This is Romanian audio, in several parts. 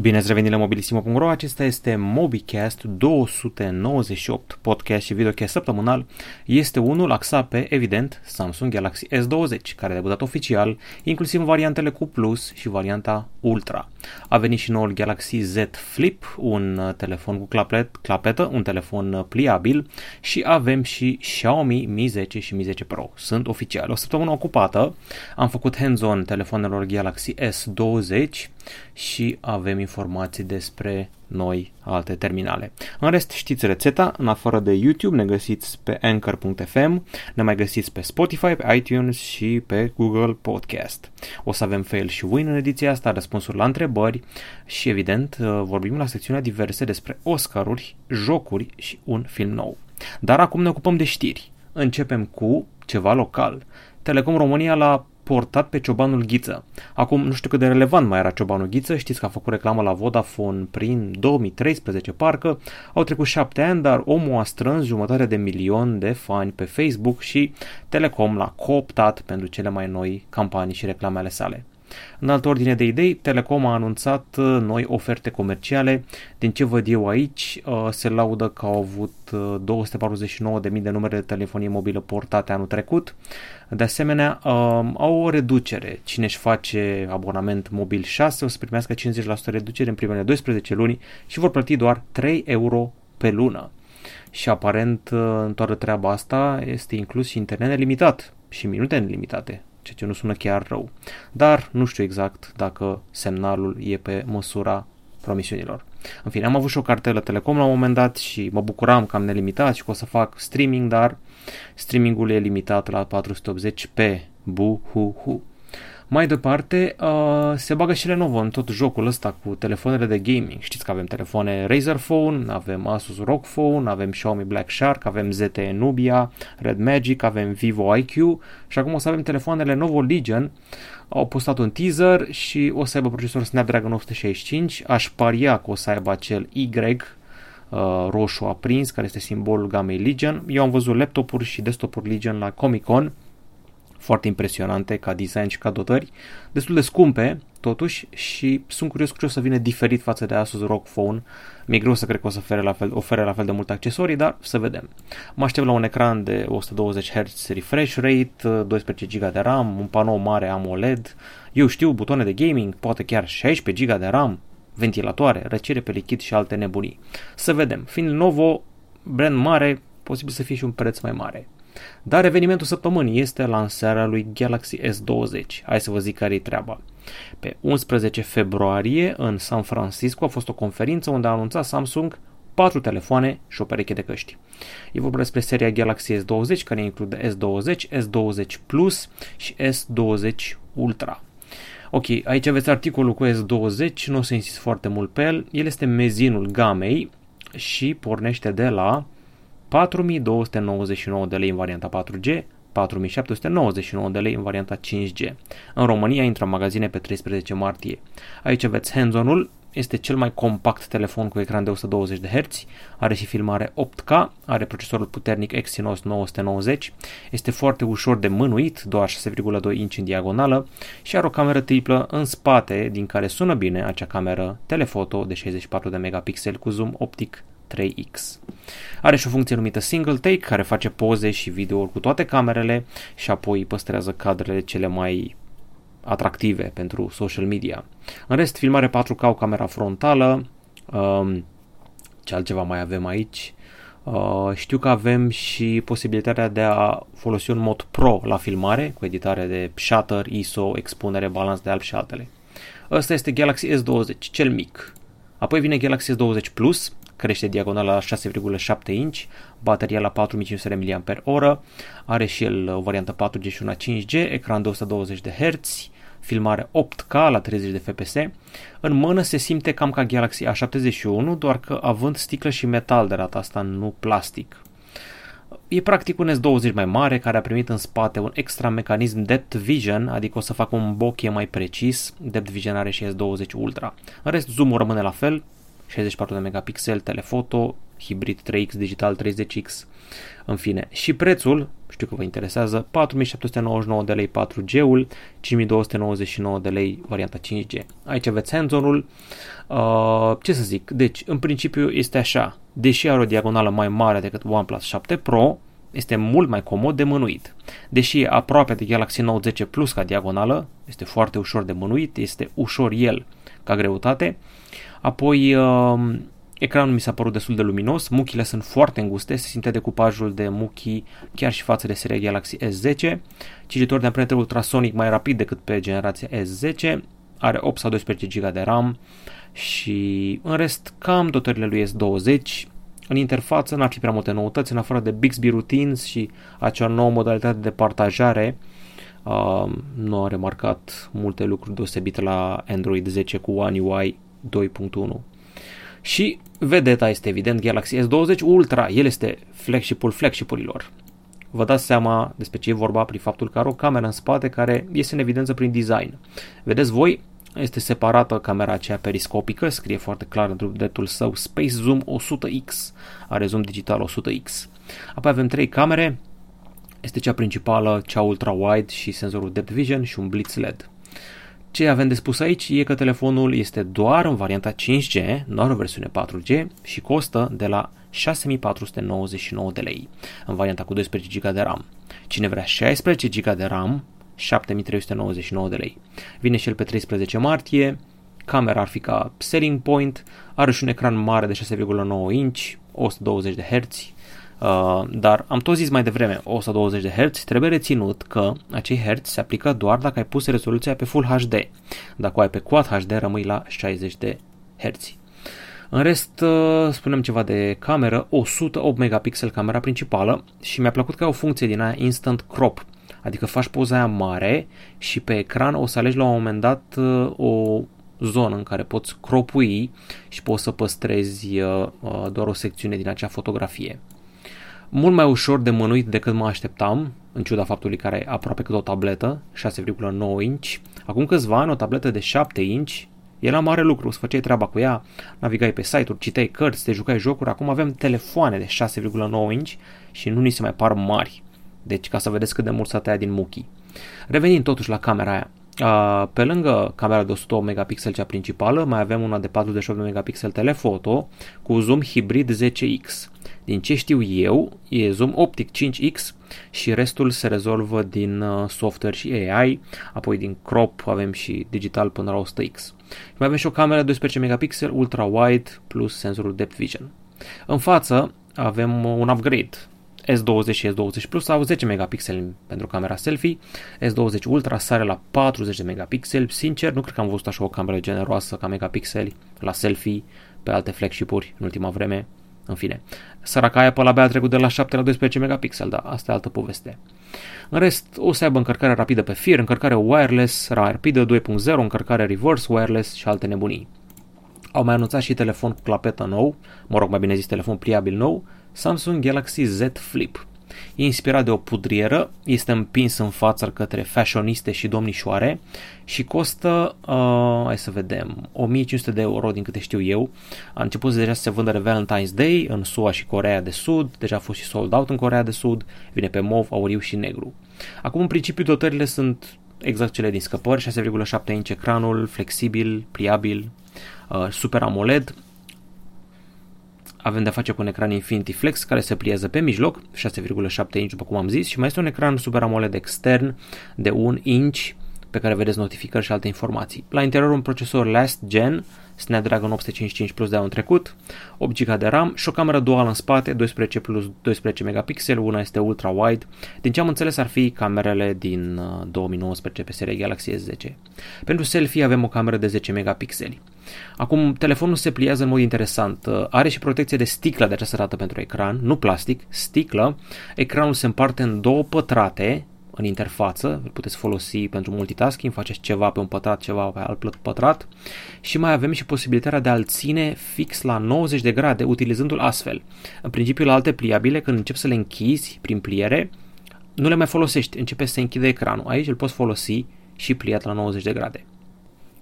Bine ați revenit la mobilisimo.ro, acesta este MobiCast 298, podcast și videocast săptămânal. Este unul axat pe, evident, Samsung Galaxy S20, care a debutat oficial, inclusiv variantele cu Plus și varianta Ultra. A venit și noul Galaxy Z Flip, un telefon cu clapet, clapetă, un telefon pliabil și avem și Xiaomi Mi 10 și Mi 10 Pro. Sunt oficiale. O săptămână ocupată, am făcut hands-on telefonelor Galaxy S20 și avem informații despre noi alte terminale. În rest știți rețeta, în afară de YouTube ne găsiți pe anchor.fm, ne mai găsiți pe Spotify, pe iTunes și pe Google Podcast. O să avem fail și win în ediția asta, răspunsuri la întrebări și evident vorbim la secțiunea diverse despre Oscaruri, jocuri și un film nou. Dar acum ne ocupăm de știri. Începem cu ceva local. Telecom România la portat pe Ciobanul Ghiță. Acum nu știu cât de relevant mai era Ciobanul Ghiță, știți că a făcut reclamă la Vodafone prin 2013 parcă, au trecut șapte ani, dar omul a strâns jumătate de milion de fani pe Facebook și Telecom l-a cooptat pentru cele mai noi campanii și reclame ale sale. În altă ordine de idei, Telecom a anunțat uh, noi oferte comerciale. Din ce văd eu aici, uh, se laudă că au avut 249.000 uh, de numere de telefonie mobilă portate anul trecut. De asemenea, au o reducere. Cine își face abonament mobil 6 o să primească 50% reducere în primele 12 luni și vor plăti doar 3 euro pe lună. Și aparent în toată treaba asta este inclus și internet nelimitat și minute nelimitate ceea ce nu sună chiar rău. Dar nu știu exact dacă semnalul e pe măsura promisiunilor. În fine, am avut și o cartelă Telecom la un moment dat și mă bucuram că am nelimitat și că o să fac streaming, dar streamingul e limitat la 480p. Bu, hu, hu. Mai departe, uh, se bagă și Lenovo în tot jocul ăsta cu telefoanele de gaming. Știți că avem telefoane Razer Phone, avem Asus ROG Phone, avem Xiaomi Black Shark, avem ZTE Nubia, Red Magic, avem Vivo IQ și acum o să avem telefoanele Lenovo Legion. Au postat un teaser și o să aibă procesor Snapdragon 865. Aș paria că o să aibă acel Y uh, roșu aprins, care este simbolul gamei Legion. Eu am văzut laptopuri și desktopuri Legion la Comic Con foarte impresionante ca design și ca dotări, destul de scumpe totuși și sunt curios cu ce o să vină diferit față de Asus ROG Phone. Mi-e greu să cred că o să ofere la fel, ofere la fel de multe accesorii, dar să vedem. Mă aștept la un ecran de 120 Hz refresh rate, 12 GB de RAM, un panou mare AMOLED, eu știu, butoane de gaming, poate chiar 16 GB de RAM, ventilatoare, răcire pe lichid și alte nebunii. Să vedem. Fiind Lenovo, brand mare, posibil să fie și un preț mai mare. Dar evenimentul săptămânii este lansarea lui Galaxy S20. Hai să vă zic care e treaba. Pe 11 februarie, în San Francisco, a fost o conferință unde a anunțat Samsung patru telefoane și o pereche de căști. E vorba despre seria Galaxy S20, care include S20, S20 Plus și S20 Ultra. Ok, aici aveți articolul cu S20, nu o să insist foarte mult pe el. El este mezinul gamei și pornește de la 4299 de lei în varianta 4G, 4799 de lei în varianta 5G. În România intră în magazine pe 13 martie. Aici aveți hands-on-ul, este cel mai compact telefon cu ecran de 120 de Hz, are și filmare 8K, are procesorul puternic Exynos 990, este foarte ușor de mânuit, doar 6,2 inch în diagonală și are o cameră triplă în spate, din care sună bine acea cameră telefoto de 64 de megapixel cu zoom optic 3X. Are și o funcție numită Single Take, care face poze și videouri cu toate camerele și apoi păstrează cadrele cele mai atractive pentru social media. În rest, filmare 4K cu camera frontală, um, ce altceva mai avem aici? Uh, știu că avem și posibilitatea de a folosi un mod pro la filmare, cu editare de shutter, ISO, expunere, balans de alb și altele. Ăsta este Galaxy S20, cel mic. Apoi vine Galaxy S20 Plus, crește diagonala la 6,7 inch, bateria la 4500 mAh, are și el o variantă 4G și una 5G, ecran de 120 de Hz, filmare 8K la 30 de fps. În mână se simte cam ca Galaxy A71, doar că având sticlă și metal de data asta, nu plastic. E practic un S20 mai mare care a primit în spate un extra mecanism Depth Vision, adică o să facă un bokeh mai precis. Depth Vision are și S20 Ultra. În rest, zoom-ul rămâne la fel, 64 de megapixel, telefoto, hibrid 3X, digital 30X, în fine. Și prețul știu că vă interesează, 4799 de lei 4G-ul, 5299 de lei varianta 5G. Aici aveți hands-on-ul. Uh, ce să zic, deci în principiu este așa, deși are o diagonală mai mare decât OnePlus 7 Pro, este mult mai comod de mânuit. Deși e aproape de Galaxy Note 10 Plus ca diagonală, este foarte ușor de mânuit, este ușor el ca greutate. Apoi, uh, ecranul mi s-a părut destul de luminos, muchile sunt foarte înguste, se simte decupajul de muchi chiar și față de seria Galaxy S10. Cititor de amprentă ultrasonic mai rapid decât pe generația S10, are 8 sau 12 GB de RAM și în rest cam dotările lui S20, în interfață n-ar fi prea multe noutăți, în afară de Bixby Routines și acea nouă modalitate de partajare. Uh, nu a remarcat multe lucruri deosebite la Android 10 cu One UI 2.1. Și vedeta este evident Galaxy S20 Ultra, el este flagship-ul flagship-urilor. Vă dați seama despre ce e vorba prin faptul că are o cameră în spate care iese în evidență prin design. Vedeți voi, este separată camera aceea periscopică, scrie foarte clar în dreptul său Space Zoom 100X, are zoom digital 100X. Apoi avem trei camere, este cea principală, cea ultra-wide și senzorul Depth Vision și un Blitz LED. Ce avem de spus aici e că telefonul este doar în varianta 5G, doar în versiune 4G și costă de la 6499 de lei, în varianta cu 12 GB de RAM. Cine vrea 16 GB de RAM, 7399 de lei. Vine și el pe 13 martie, camera ar fi ca selling point, are și un ecran mare de 6,9 inch, 120 de Hz, Uh, dar am tot zis mai devreme, 120 de Hz, trebuie reținut că acei Hz se aplică doar dacă ai pus rezoluția pe Full HD. Dacă o ai pe Quad HD, rămâi la 60 de Hz. În rest, uh, spunem ceva de cameră, 108 megapixel camera principală și mi-a plăcut că ai o funcție din aia Instant Crop, adică faci poza aia mare și pe ecran o să alegi la un moment dat uh, o zonă în care poți cropui și poți să păstrezi doar o secțiune din acea fotografie mult mai ușor de mânuit decât mă așteptam, în ciuda faptului că are aproape cât o tabletă, 6,9 inch. Acum câțiva ani, o tabletă de 7 inch era mare lucru, să făceai treaba cu ea, navigai pe site-uri, citeai cărți, te jucai jocuri, acum avem telefoane de 6,9 inch și nu ni se mai par mari. Deci ca să vedeți cât de mult s-a tăiat din muchi. Revenind totuși la camera aia. Pe lângă camera de 108 megapixel cea principală, mai avem una de 48 megapixel telefoto cu zoom hibrid 10x. Din ce știu eu, e zoom optic 5x și restul se rezolvă din uh, software și AI, apoi din crop avem și digital până la 100x. Mai avem și o cameră 12 megapixel ultra-wide plus senzorul depth vision. În față avem un upgrade. S20 și S20 Plus au 10 megapixeli pentru camera selfie, S20 Ultra sare la 40 de megapixeli. Sincer, nu cred că am văzut așa o cameră generoasă ca megapixeli la selfie pe alte flagship-uri în ultima vreme. În fine, săraca aia pe la a trecut de la 7 la 12 megapixel, dar asta e altă poveste. În rest, o să aibă încărcare rapidă pe fir, încărcare wireless, rapidă 2.0, încărcare reverse wireless și alte nebunii. Au mai anunțat și telefon cu clapetă nou, mă rog, mai bine zis telefon pliabil nou, Samsung Galaxy Z Flip. E inspirat de o pudrieră, este împins în față către fashioniste și domnișoare și costă, uh, hai să vedem, 1500 de euro din câte știu eu. A început deja să se vândă de Valentine's Day în SUA și Corea de Sud, deja a fost și sold out în Corea de Sud, vine pe mov, auriu și negru. Acum, în principiu, dotările sunt exact cele din scăpări, 6,7 inch ecranul, flexibil, pliabil, uh, Super AMOLED, avem de-a face cu un ecran Infinity Flex care se pliază pe mijloc, 6,7 inch după cum am zis, și mai este un ecran Super AMOLED extern de 1 inch pe care vedeți notificări și alte informații. La interior un procesor last gen Snapdragon 855 Plus de anul trecut, 8 GB de RAM și o cameră duală în spate, 12 plus 12 megapixel, una este ultra-wide. Din ce am înțeles ar fi camerele din 2019 uh, pe seria Galaxy S10. Pentru selfie avem o cameră de 10 megapixeli. Acum, telefonul se pliază în mod interesant. Uh, are și protecție de sticlă de această dată pentru ecran, nu plastic, sticlă. Ecranul se împarte în două pătrate, în interfață, îl puteți folosi pentru multitasking, faceți ceva pe un pătrat, ceva pe alt pătrat și mai avem și posibilitatea de a-l ține fix la 90 de grade utilizându-l astfel. În principiu la alte pliabile, când începi să le închizi prin pliere, nu le mai folosești, începe să se închide ecranul. Aici îl poți folosi și pliat la 90 de grade.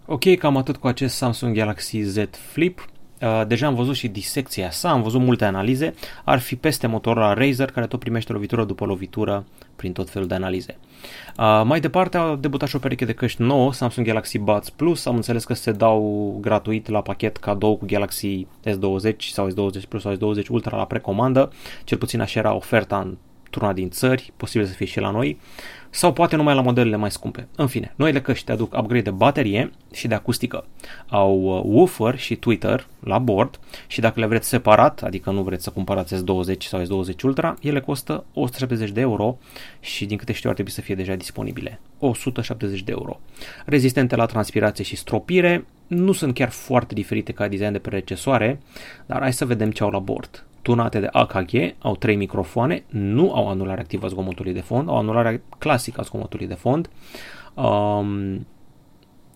Ok, cam atât cu acest Samsung Galaxy Z Flip. Uh, deja am văzut și disecția sa, am văzut multe analize, ar fi peste Motorola Razer care tot primește lovitură după lovitură prin tot felul de analize. Uh, mai departe a debutat și o pereche de căști nouă, Samsung Galaxy Buds Plus, am înțeles că se dau gratuit la pachet cadou cu Galaxy S20 sau S20 Plus sau S20 Ultra la precomandă, cel puțin așa era oferta în una din țări, posibil să fie și la noi, sau poate numai la modelele mai scumpe. În fine, noile căști aduc upgrade de baterie și de acustică. Au uh, woofer și Twitter la bord și dacă le vreți separat, adică nu vreți să cumpărați S20 sau S20 Ultra, ele costă 170 de euro și din câte știu ar trebui să fie deja disponibile. 170 de euro. Rezistente la transpirație și stropire, nu sunt chiar foarte diferite ca design de predecesoare, dar hai să vedem ce au la bord tunate de AKG, au trei microfoane, nu au anulare activă a zgomotului de fond, au anulare clasică a zgomotului de fond, um,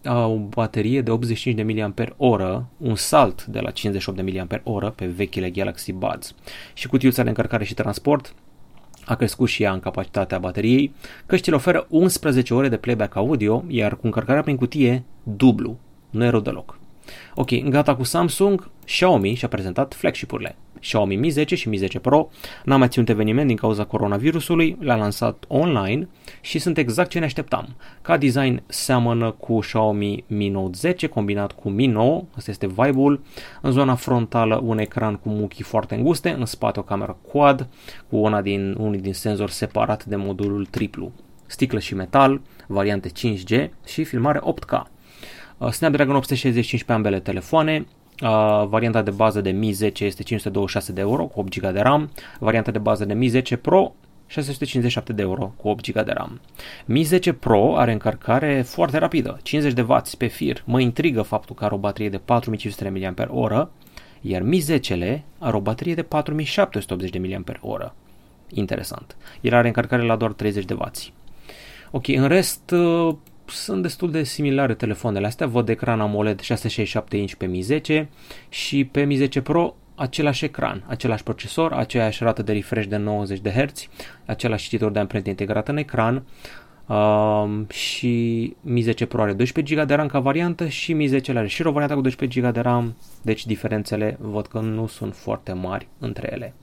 au o baterie de 85 de mAh, un salt de la 58 de mAh pe vechile Galaxy Buds. Și cutiuța de încărcare și transport a crescut și ea în capacitatea bateriei. Căștile oferă 11 ore de playback audio, iar cu încărcarea prin cutie, dublu. Nu e rău deloc. Ok, gata cu Samsung, Xiaomi și-a prezentat flagship-urile. Xiaomi Mi 10 și Mi 10 Pro n-a mai ținut eveniment din cauza coronavirusului, l-a lansat online și sunt exact ce ne așteptam. Ca design seamănă cu Xiaomi Mi Note 10 combinat cu Mi 9, asta este vibe-ul. În zona frontală un ecran cu muchii foarte înguste, în spate o cameră quad cu una din, unul din senzori separat de modulul triplu. Sticlă și metal, variante 5G și filmare 8K. Uh, Snapdragon 865 pe ambele telefoane, Uh, varianta de bază de Mi 10 este 526 de euro cu 8 GB de RAM, varianta de bază de Mi 10 Pro 657 de euro cu 8 GB de RAM. Mi 10 Pro are încărcare foarte rapidă, 50 de W pe fir. Mă intrigă faptul că are o baterie de 4500 mAh, iar Mi 10-le are o baterie de 4780 de mAh. Interesant. El are încărcare la doar 30 de W. Ok, în rest, uh, sunt destul de similare telefoanele astea, văd ecran AMOLED 667 inch pe Mi 10 și pe Mi 10 Pro același ecran, același procesor, aceeași rată de refresh de 90 de Hz, același cititor de amprentă integrat în ecran um, și Mi 10 Pro are 12 GB de RAM ca variantă și Mi 10 are și o variantă cu 12 GB de RAM, deci diferențele văd că nu sunt foarte mari între ele.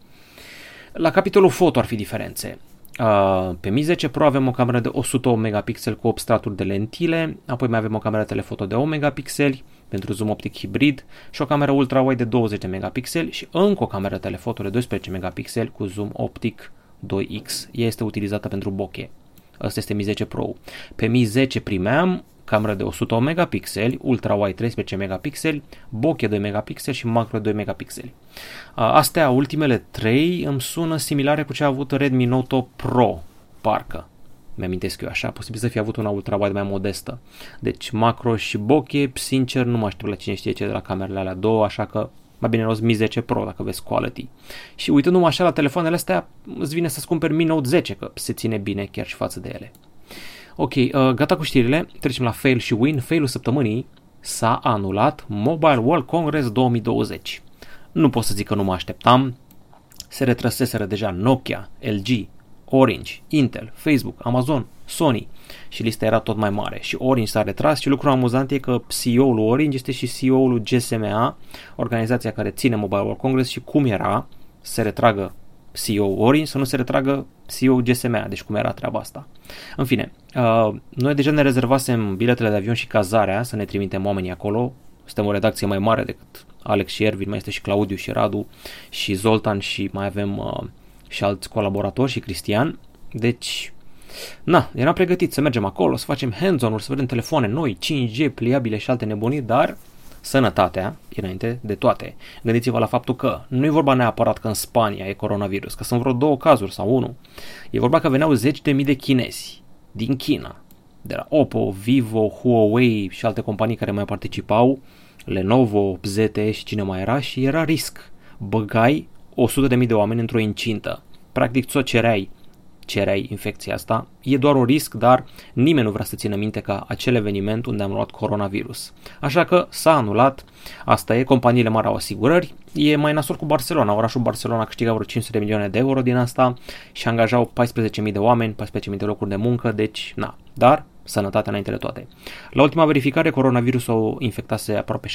La capitolul foto ar fi diferențe. Uh, pe Mi 10 Pro avem o cameră de 108 megapixel cu 8 straturi de lentile, apoi mai avem o cameră telefoto de 8 megapixeli pentru zoom optic hibrid și o cameră ultra-wide de 20 de megapixeli și încă o cameră telefoto de 12 megapixeli cu zoom optic 2x. Ea este utilizată pentru bokeh. Asta este Mi 10 Pro. Pe Mi 10 primeam cameră de 100 megapixeli, ultra-wide 13 megapixeli, bokeh 2 megapixeli și macro 2 megapixeli. Astea, ultimele trei, îmi sună similare cu ce a avut Redmi Note 8 Pro, parcă. Mi-amintesc eu așa, posibil să fie avut una ultra-wide mai modestă. Deci macro și bokeh, sincer, nu mă aștept la cine știe ce de la camerele alea două, așa că mai bine luați Mi 10 Pro dacă vezi quality. Și uitându-mă așa la telefoanele astea, îți vine să-ți cumperi Mi Note 10, că se ține bine chiar și față de ele. Ok, uh, gata cu știrile, trecem la fail și win. Failul săptămânii s-a anulat Mobile World Congress 2020. Nu pot să zic că nu mă așteptam. Se retrăseseră deja Nokia, LG, Orange, Intel, Facebook, Amazon, Sony și lista era tot mai mare și Orange s-a retras și lucrul amuzant e că CEO-ul Orange este și CEO-ul GSMA, organizația care ține Mobile World Congress și cum era să se retragă CEO Orange să nu se retragă CEO GSMA, deci cum era treaba asta. În fine, uh, noi deja ne rezervasem biletele de avion și cazarea să ne trimitem oamenii acolo. Suntem o redacție mai mare decât Alex și Ervin, mai este și Claudiu și Radu și Zoltan și mai avem uh, și alți colaboratori și Cristian. Deci, na, eram pregătit să mergem acolo, să facem hands-on-uri, să vedem telefoane noi, 5G, pliabile și alte nebunii, dar sănătatea înainte de toate. Gândiți-vă la faptul că nu e vorba neapărat că în Spania e coronavirus, că sunt vreo două cazuri sau unul. E vorba că veneau zeci de mii de chinezi din China, de la Oppo, Vivo, Huawei și alte companii care mai participau, Lenovo, ZTE și cine mai era și era risc. Băgai 100 de mii de oameni într-o incintă. Practic ți-o cereai cereai infecția asta. E doar un risc, dar nimeni nu vrea să țină minte ca acel eveniment unde am luat coronavirus. Așa că s-a anulat, asta e, companiile mari au asigurări, e mai nasol cu Barcelona, orașul Barcelona câștiga vreo 500 de milioane de euro din asta și angajau 14.000 de oameni, 14.000 de locuri de muncă, deci na. Dar Sănătatea înainte de toate. La ultima verificare, coronavirusul infectase aproape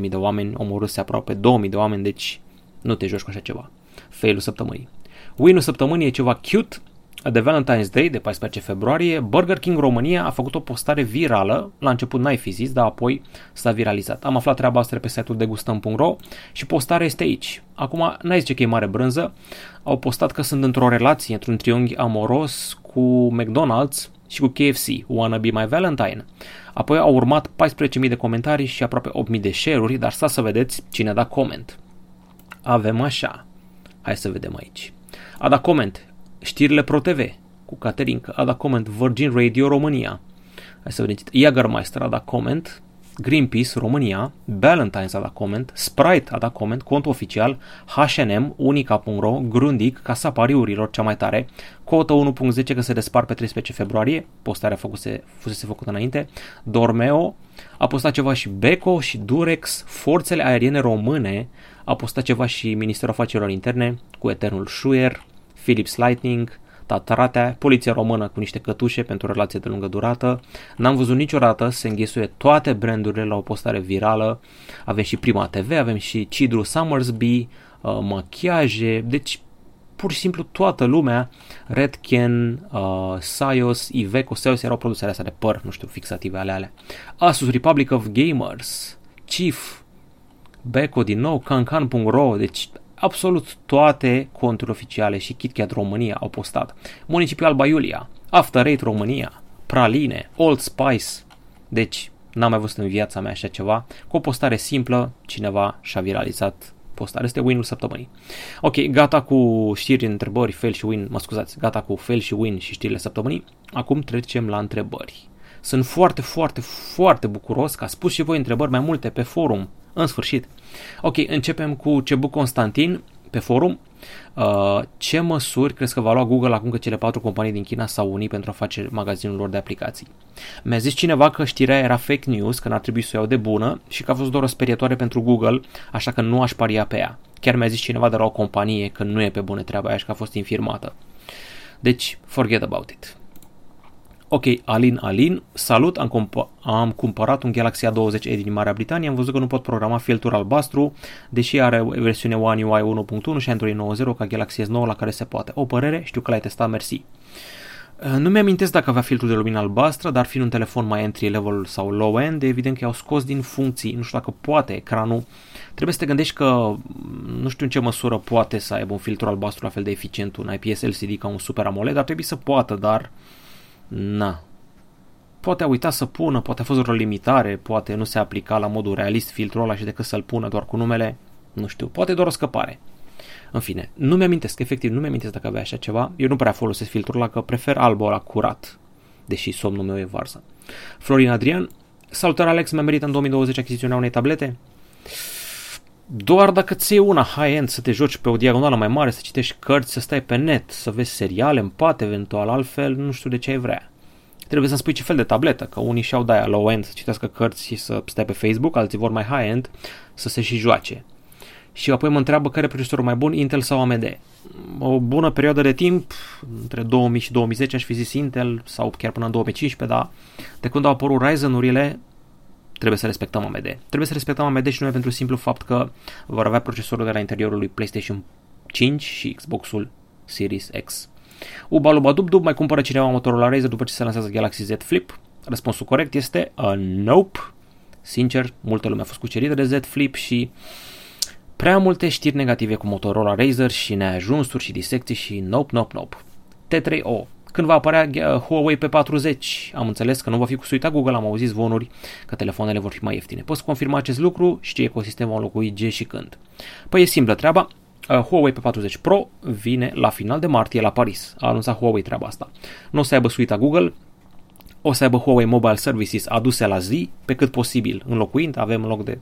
70.000 de oameni, omorâse aproape 2.000 de oameni, deci nu te joci cu așa ceva. Failul săptămânii. Win-ul săptămânii e ceva cute, de Valentine's Day, de 14 februarie, Burger King România a făcut o postare virală, la început n-ai fi zis, dar apoi s-a viralizat. Am aflat treaba asta pe site-ul degustăm.ro și postarea este aici. Acum, n-ai zice că e mare brânză, au postat că sunt într-o relație, într-un triunghi amoros cu McDonald's și cu KFC, Wanna Be My Valentine. Apoi au urmat 14.000 de comentarii și aproape 8.000 de share-uri, dar stați să vedeți cine a dat coment. Avem așa. Hai să vedem aici. A dat coment știrile ProTV cu Caterinca, a dat coment Virgin Radio România. Hai să vedeți. Jagermeister a dat coment, Greenpeace România, Valentine's a dat coment, Sprite a dat coment, cont oficial, H&M, Unica.ro, Grundig, Casa Pariurilor, cea mai tare, Cota 1.10 că se despar pe 13 februarie, postarea făcuse, fusese făcută înainte, Dormeo, a postat ceva și Beko și Durex, Forțele Aeriene Române, a postat ceva și Ministerul Afacerilor Interne cu Eternul Schuer, Philips Lightning, Tatrate, poliția română cu niște cătușe pentru relație de lungă durată. N-am văzut niciodată să înghesuie toate brandurile la o postare virală. Avem și Prima TV, avem și Cidru Summersby, uh, machiaje, deci pur și simplu toată lumea, Redken, uh, Sios, Iveco, Sios erau produsele astea de păr, nu știu, fixative ale alea. Asus Republic of Gamers, Chief, Beko din nou, Cancan.ro, deci absolut toate conturile oficiale și KitKat România au postat. Municipiul Alba Iulia, After Eight România, Praline, Old Spice. Deci, n-am mai văzut în viața mea așa ceva. Cu o postare simplă, cineva și-a viralizat postare. Este win-ul săptămânii. Ok, gata cu știri, întrebări, fail și win. Mă scuzați, gata cu fail și win și știrile săptămânii. Acum trecem la întrebări. Sunt foarte, foarte, foarte bucuros că a spus și voi întrebări mai multe pe forum. În sfârșit. Ok, începem cu Cebu Constantin pe forum. Uh, ce măsuri crezi că va lua Google acum că cele patru companii din China s-au unit pentru a face magazinul lor de aplicații? Mi-a zis cineva că știrea era fake news, că n-ar trebui să o iau de bună și că a fost doar o sperietoare pentru Google, așa că nu aș paria pe ea. Chiar mi-a zis cineva de la o companie că nu e pe bună treaba aia și că a fost infirmată. Deci, forget about it. Ok, Alin Alin, salut, am, comp- am cumpărat un Galaxy A20 e din Marea Britanie, am văzut că nu pot programa filtrul albastru, deși are versiune One UI 1.1 și Android 9.0 ca Galaxy S9 la care se poate. O părere? Știu că l-ai testat, mersi. Uh, nu mi-amintesc dacă avea filtrul de lumină albastră, dar fiind un telefon mai entry level sau low end, evident că i-au scos din funcții, nu știu dacă poate ecranul. Trebuie să te gândești că mm, nu știu în ce măsură poate să aibă un filtru albastru la fel de eficient un IPS LCD ca un Super AMOLED, dar trebuie să poată, dar uh, Na. Poate a uitat să pună, poate a fost o limitare, poate nu se aplica la modul realist filtrul ăla și decât să-l pună doar cu numele, nu știu, poate doar o scăpare. În fine, nu mi-amintesc, efectiv, nu mi-amintesc dacă avea așa ceva. Eu nu prea folosesc filtrul ăla, că prefer albul ăla curat, deși somnul meu e varză. Florin Adrian, salutare Alex, mi-a meritat în 2020 achiziționea unei tablete? Doar dacă ți iei una high-end să te joci pe o diagonală mai mare, să citești cărți, să stai pe net, să vezi seriale în pat eventual, altfel nu știu de ce ai vrea. Trebuie să-mi spui ce fel de tabletă, că unii și-au de-aia low-end să citească cărți și să stai pe Facebook, alții vor mai high-end să se și joace. Și apoi mă întreabă care e procesorul mai bun, Intel sau AMD. O bună perioadă de timp, între 2000 și 2010 aș fi zis Intel sau chiar până în 2015, dar de când au apărut Ryzen-urile, trebuie să respectăm AMD. Trebuie să respectăm AMD și noi pentru simplu fapt că vor avea procesorul de la interiorul lui PlayStation 5 și Xbox-ul Series X. Uba luba dub dub, mai cumpără cineva motorul la Razer după ce se lansează Galaxy Z Flip? Răspunsul corect este a nope. Sincer, multă lume a fost cucerită de Z Flip și prea multe știri negative cu Motorola Razer și neajunsuri și disecții și nope, nope, nope. T3O, când va apărea uh, Huawei P40. Am înțeles că nu va fi cu suita Google, am auzit zvonuri că telefoanele vor fi mai ieftine. Poți confirma acest lucru și ce ecosistem va înlocui G și când. Păi e simplă treaba, uh, Huawei P40 Pro vine la final de martie la Paris. A anunțat Huawei treaba asta. Nu o să aibă suita Google, o să aibă Huawei Mobile Services aduse la zi, pe cât posibil înlocuind, avem loc de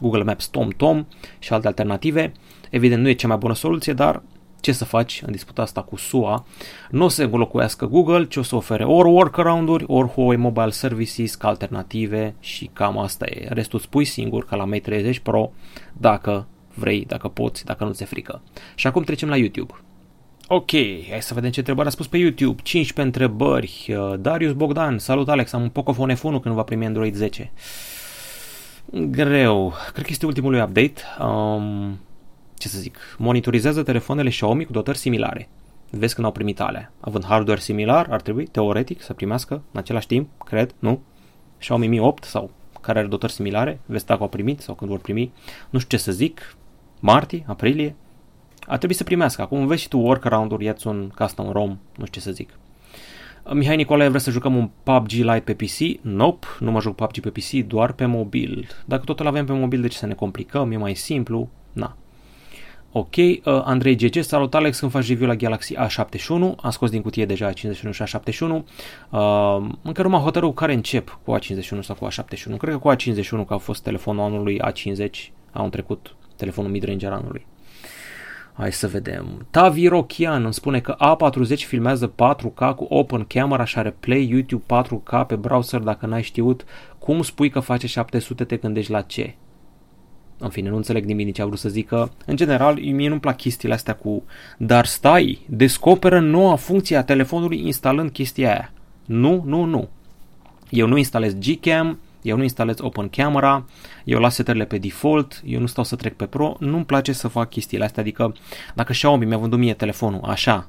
Google Maps TomTom și alte alternative. Evident, nu e cea mai bună soluție, dar ce să faci în disputa asta cu SUA, nu o să înlocuiască Google, ci o să ofere ori workaround-uri, ori Huawei Mobile Services ca alternative și cam asta e. Restul spui singur ca la Mate 30 Pro dacă vrei, dacă poți, dacă nu ți-e frică. Și acum trecem la YouTube. Ok, hai să vedem ce întrebări a spus pe YouTube. 15 întrebări. Uh, Darius Bogdan, salut Alex, am un Pocophone F1 când va primi Android 10. Greu. Cred că este ultimul update. Um, ce să zic, monitorizează telefoanele Xiaomi cu dotări similare. Vezi când au primit alea. Având hardware similar, ar trebui, teoretic, să primească în același timp, cred, nu? Xiaomi Mi 8 sau care are dotări similare, vezi dacă au primit sau când vor primi. Nu știu ce să zic, martie, aprilie, ar trebui să primească. Acum vezi și tu workaround-uri, ia un custom ROM, nu știu ce să zic. Mihai Nicolae vrea să jucăm un PUBG Lite pe PC? Nope, nu mă joc PUBG pe PC, doar pe mobil. Dacă totul avem pe mobil, de ce să ne complicăm? E mai simplu? Na. Ok, uh, Andrei GG, salut Alex, când faci review la Galaxy A71, am scos din cutie deja A51 și A71, uh, încă nu m-am hotărât care încep cu A51 sau cu A71, cred că cu A51 că a fost telefonul anului A50, au trecut telefonul mid-range anului. Hai să vedem. Tavi Rochian îmi spune că A40 filmează 4K cu open camera și are play YouTube 4K pe browser dacă n-ai știut. Cum spui că face 700 te gândești la ce? În fine, nu înțeleg nimic nici a vrut să zică. În general, mie nu-mi plac chestiile astea cu dar stai, descoperă noua funcție a telefonului instalând chestia aia. Nu, nu, nu. Eu nu instalez Gcam, eu nu instalez Open Camera, eu las setările pe default, eu nu stau să trec pe Pro, nu-mi place să fac chestiile astea, adică dacă Xiaomi mi-a vândut mie telefonul așa,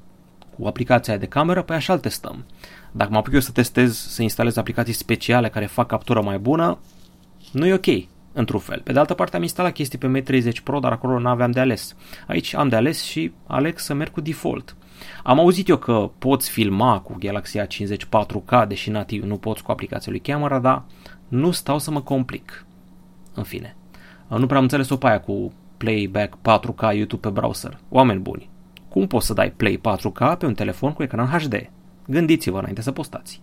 cu aplicația de cameră, pe așa testăm. Dacă mă apuc eu să testez, să instalez aplicații speciale care fac captură mai bună, nu e ok, într-un fel. Pe de altă parte am instalat chestii pe M30 Pro, dar acolo nu aveam de ales. Aici am de ales și aleg să merg cu default. Am auzit eu că poți filma cu Galaxy A50 4K, deși nativ nu poți cu aplicația lui camera, dar nu stau să mă complic. În fine, nu prea am înțeles o paia cu playback 4K YouTube pe browser. Oameni buni, cum poți să dai play 4K pe un telefon cu ecran HD? Gândiți-vă înainte să postați.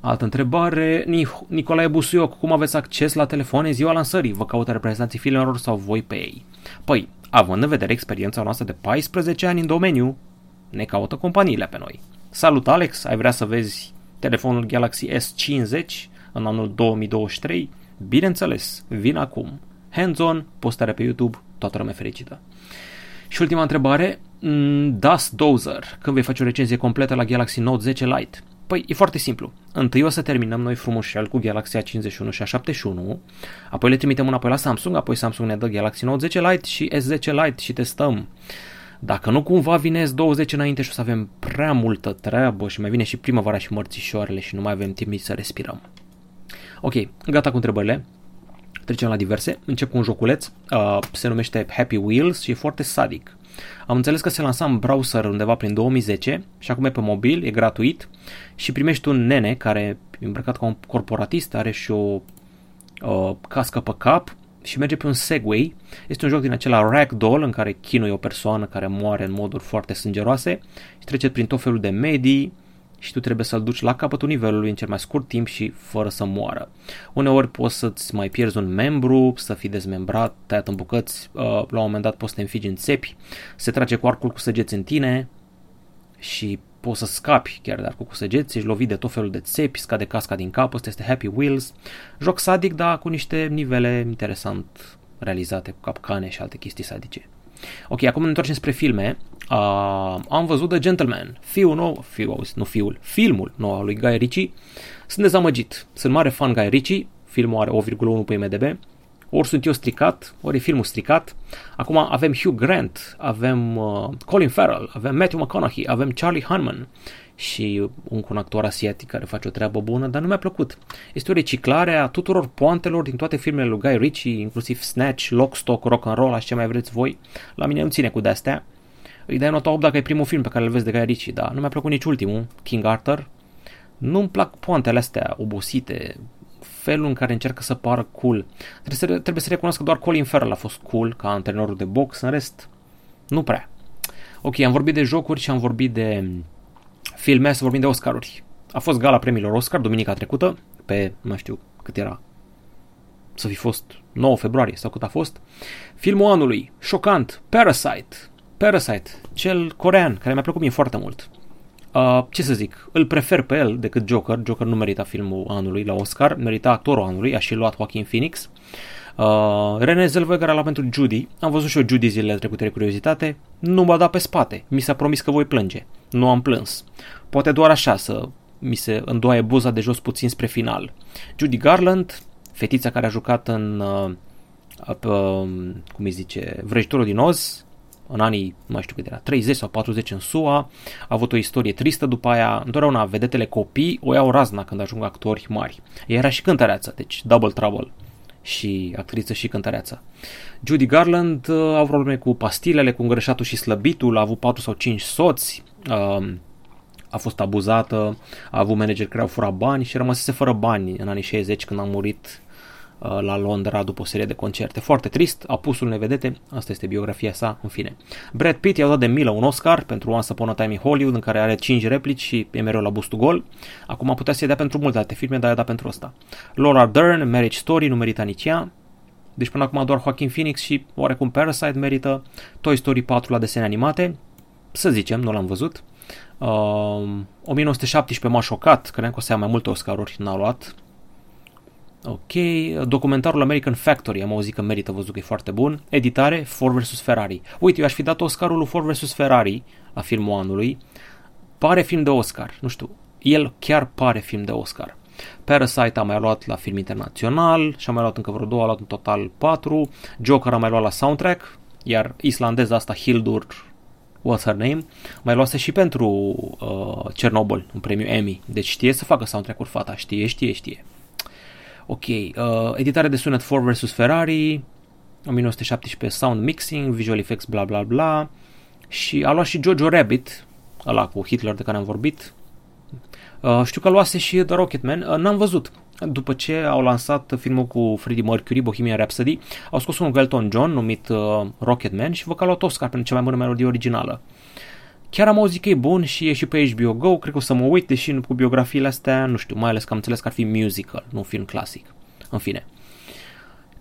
Altă întrebare, Nicolae Busuioc, cum aveți acces la telefoane ziua lansării? Vă caută reprezentanții filmelor sau voi pe ei? Păi, având în vedere experiența noastră de 14 ani în domeniu, ne caută companiile pe noi. Salut Alex, ai vrea să vezi telefonul Galaxy S50 în anul 2023? Bineînțeles, vin acum. Hands-on, postare pe YouTube, toată lumea fericită. Și ultima întrebare, mm, Dust Dozer, când vei face o recenzie completă la Galaxy Note 10 Lite? Păi e foarte simplu. Întâi o să terminăm noi frumușel cu Galaxy A51 și A71, apoi le trimitem înapoi la Samsung, apoi Samsung ne dă Galaxy Note 10 Lite și S10 Lite și testăm. Dacă nu cumva vine S20 înainte și o să avem prea multă treabă și mai vine și primăvara și mărțișoarele și nu mai avem timp să respirăm. Ok, gata cu întrebările. Trecem la diverse. Încep cu un joculeț. Uh, se numește Happy Wheels și e foarte sadic. Am înțeles că se lansa în browser undeva prin 2010 și acum e pe mobil, e gratuit și primești un nene care e îmbrăcat ca un corporatist, are și o uh, cască pe cap și merge pe un Segway. Este un joc din acela ragdoll în care chinui o persoană care moare în moduri foarte sângeroase și trece prin tot felul de medii, și tu trebuie să-l duci la capătul nivelului în cel mai scurt timp și fără să moară. Uneori poți să-ți mai pierzi un membru, să fii dezmembrat, tăiat în bucăți, uh, la un moment dat poți să te înfigi în țepi, se trage cu arcul cu săgeți în tine și poți să scapi chiar de arcul cu săgeți, ești lovit de tot felul de țepi, scade casca din cap, ăsta este Happy Wheels, joc sadic, dar cu niște nivele interesant realizate, cu capcane și alte chestii sadice. Ok, acum ne întoarcem spre filme. Uh, am văzut The Gentleman, fiul nou, fiul, nu fiul, filmul nou al lui Guy Ritchie. Sunt dezamăgit. Sunt mare fan Guy Ritchie, filmul are 8,1 pe IMDb. Ori sunt eu stricat, ori e filmul stricat. Acum avem Hugh Grant, avem uh, Colin Farrell, avem Matthew McConaughey, avem Charlie Hunman și un, un actor asiatic care face o treabă bună, dar nu mi-a plăcut. Este o reciclare a tuturor poantelor din toate filmele lui Guy Ritchie, inclusiv Snatch, Lock, Stock, Rock and Roll, așa ce mai vreți voi. La mine nu ține cu de-astea. Îi dai nota 8 dacă e primul film pe care îl vezi de Guy Ritchie, dar nu mi-a plăcut nici ultimul, King Arthur. Nu-mi plac poantele astea obosite, felul în care încearcă să pară cool. Trebuie să, trebuie să recunosc că doar Colin Farrell a fost cool ca antrenorul de box, în rest, nu prea. Ok, am vorbit de jocuri și am vorbit de filme, să vorbim de Oscaruri. A fost gala premiilor Oscar duminica trecută, pe, nu știu cât era, să fi fost 9 februarie sau cât a fost. Filmul anului, șocant, Parasite. Parasite, cel corean, care mi-a plăcut mie foarte mult. Uh, ce să zic, îl prefer pe el decât Joker. Joker nu merita filmul anului la Oscar, merita actorul anului, a și luat Joaquin Phoenix. Uh, René Zellweger a luat pentru Judy. Am văzut și eu Judy zilele trecute de curiozitate. Nu m-a dat pe spate. Mi s-a promis că voi plânge. Nu am plâns. Poate doar așa să mi se îndoaie buza de jos puțin spre final. Judy Garland, fetița care a jucat în, uh, uh, cum îi zice, Vrăjitorul din Oz, în anii, nu mai știu cât era, 30 sau 40 în SUA, a avut o istorie tristă după aia, întotdeauna vedetele copii o iau razna când ajung actori mari. Ea era și cântăreață, deci double trouble și actriță și cântăreață. Judy Garland uh, a avut probleme cu pastilele, cu îngrășatul și slăbitul, a avut 4 sau 5 soți, uh, a fost abuzată, a avut manageri care au furat bani și rămăsese fără bani în anii 60 când a murit uh, la Londra după o serie de concerte. Foarte trist, apusul nevedete, asta este biografia sa, în fine. Brad Pitt i-a dat de milă un Oscar pentru Once Upon a Time in Hollywood, în care are 5 replici și e mereu la bustul gol. Acum putea să-i dea pentru multe alte filme, dar i-a dat pentru asta. Laura Dern, Marriage Story, nu merită nici ea. Deci până acum doar Joaquin Phoenix și oarecum Parasite merită. Toy Story 4 la desene animate, să zicem, nu l-am văzut. Uh, 1917 m-a șocat, credeam că o să ia mai multe Oscaruri, n-a luat. Ok, documentarul American Factory, am auzit că merită, văzut că e foarte bun. Editare, Ford vs. Ferrari. Uite, eu aș fi dat Oscarul lui Ford vs. Ferrari la filmul anului. Pare film de Oscar, nu știu, el chiar pare film de Oscar. Parasite a mai luat la film internațional și a mai luat încă vreo două, a luat în total patru. Joker a mai luat la soundtrack, iar islandeza asta Hildur What's Her Name, mai luase și pentru uh, Chernobyl, un premiu Emmy. Deci știe să facă soundtrack-uri fata, știe, știe, știe. Ok, uh, editare de sunet Ford vs. Ferrari, 1917 sound mixing, visual effects, bla bla bla. Și a luat și Jojo Rabbit, ăla cu Hitler de care am vorbit. Uh, știu că luase și The Rocketman, uh, n-am văzut după ce au lansat filmul cu Freddie Mercury, Bohemian Rhapsody, au scos unul cu Elton John numit uh, Rocketman și vă că a luat Oscar pentru cea mai bună melodie originală. Chiar am auzit că e bun și e și pe HBO Go, cred că o să mă uit, deși cu biografiile astea, nu știu, mai ales că am înțeles că ar fi musical, nu film clasic. În fine.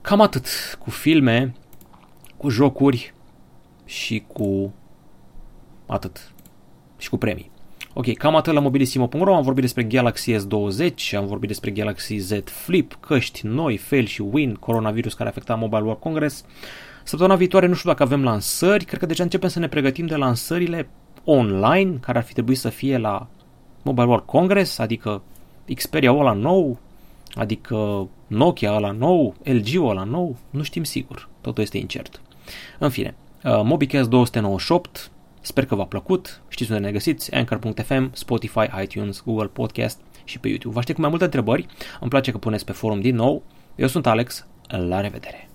Cam atât cu filme, cu jocuri și cu atât. Și cu premii. Ok, cam atât la mobilisimo.ro, am vorbit despre Galaxy S20, am vorbit despre Galaxy Z Flip, căști noi, fail și win, coronavirus care afecta Mobile World Congress. Săptămâna viitoare nu știu dacă avem lansări, cred că deja începem să ne pregătim de lansările online, care ar fi trebuit să fie la Mobile World Congress, adică Xperia ăla nou, adică Nokia ăla nou, LG ăla nou, nu știm sigur, totul este incert. În fine, uh, MobiCast 298, Sper că v-a plăcut, știți unde ne găsiți, Anchor.fm, Spotify, iTunes, Google Podcast și pe YouTube. Vă aștept cu mai multe întrebări, îmi place că puneți pe forum din nou. Eu sunt Alex, la revedere!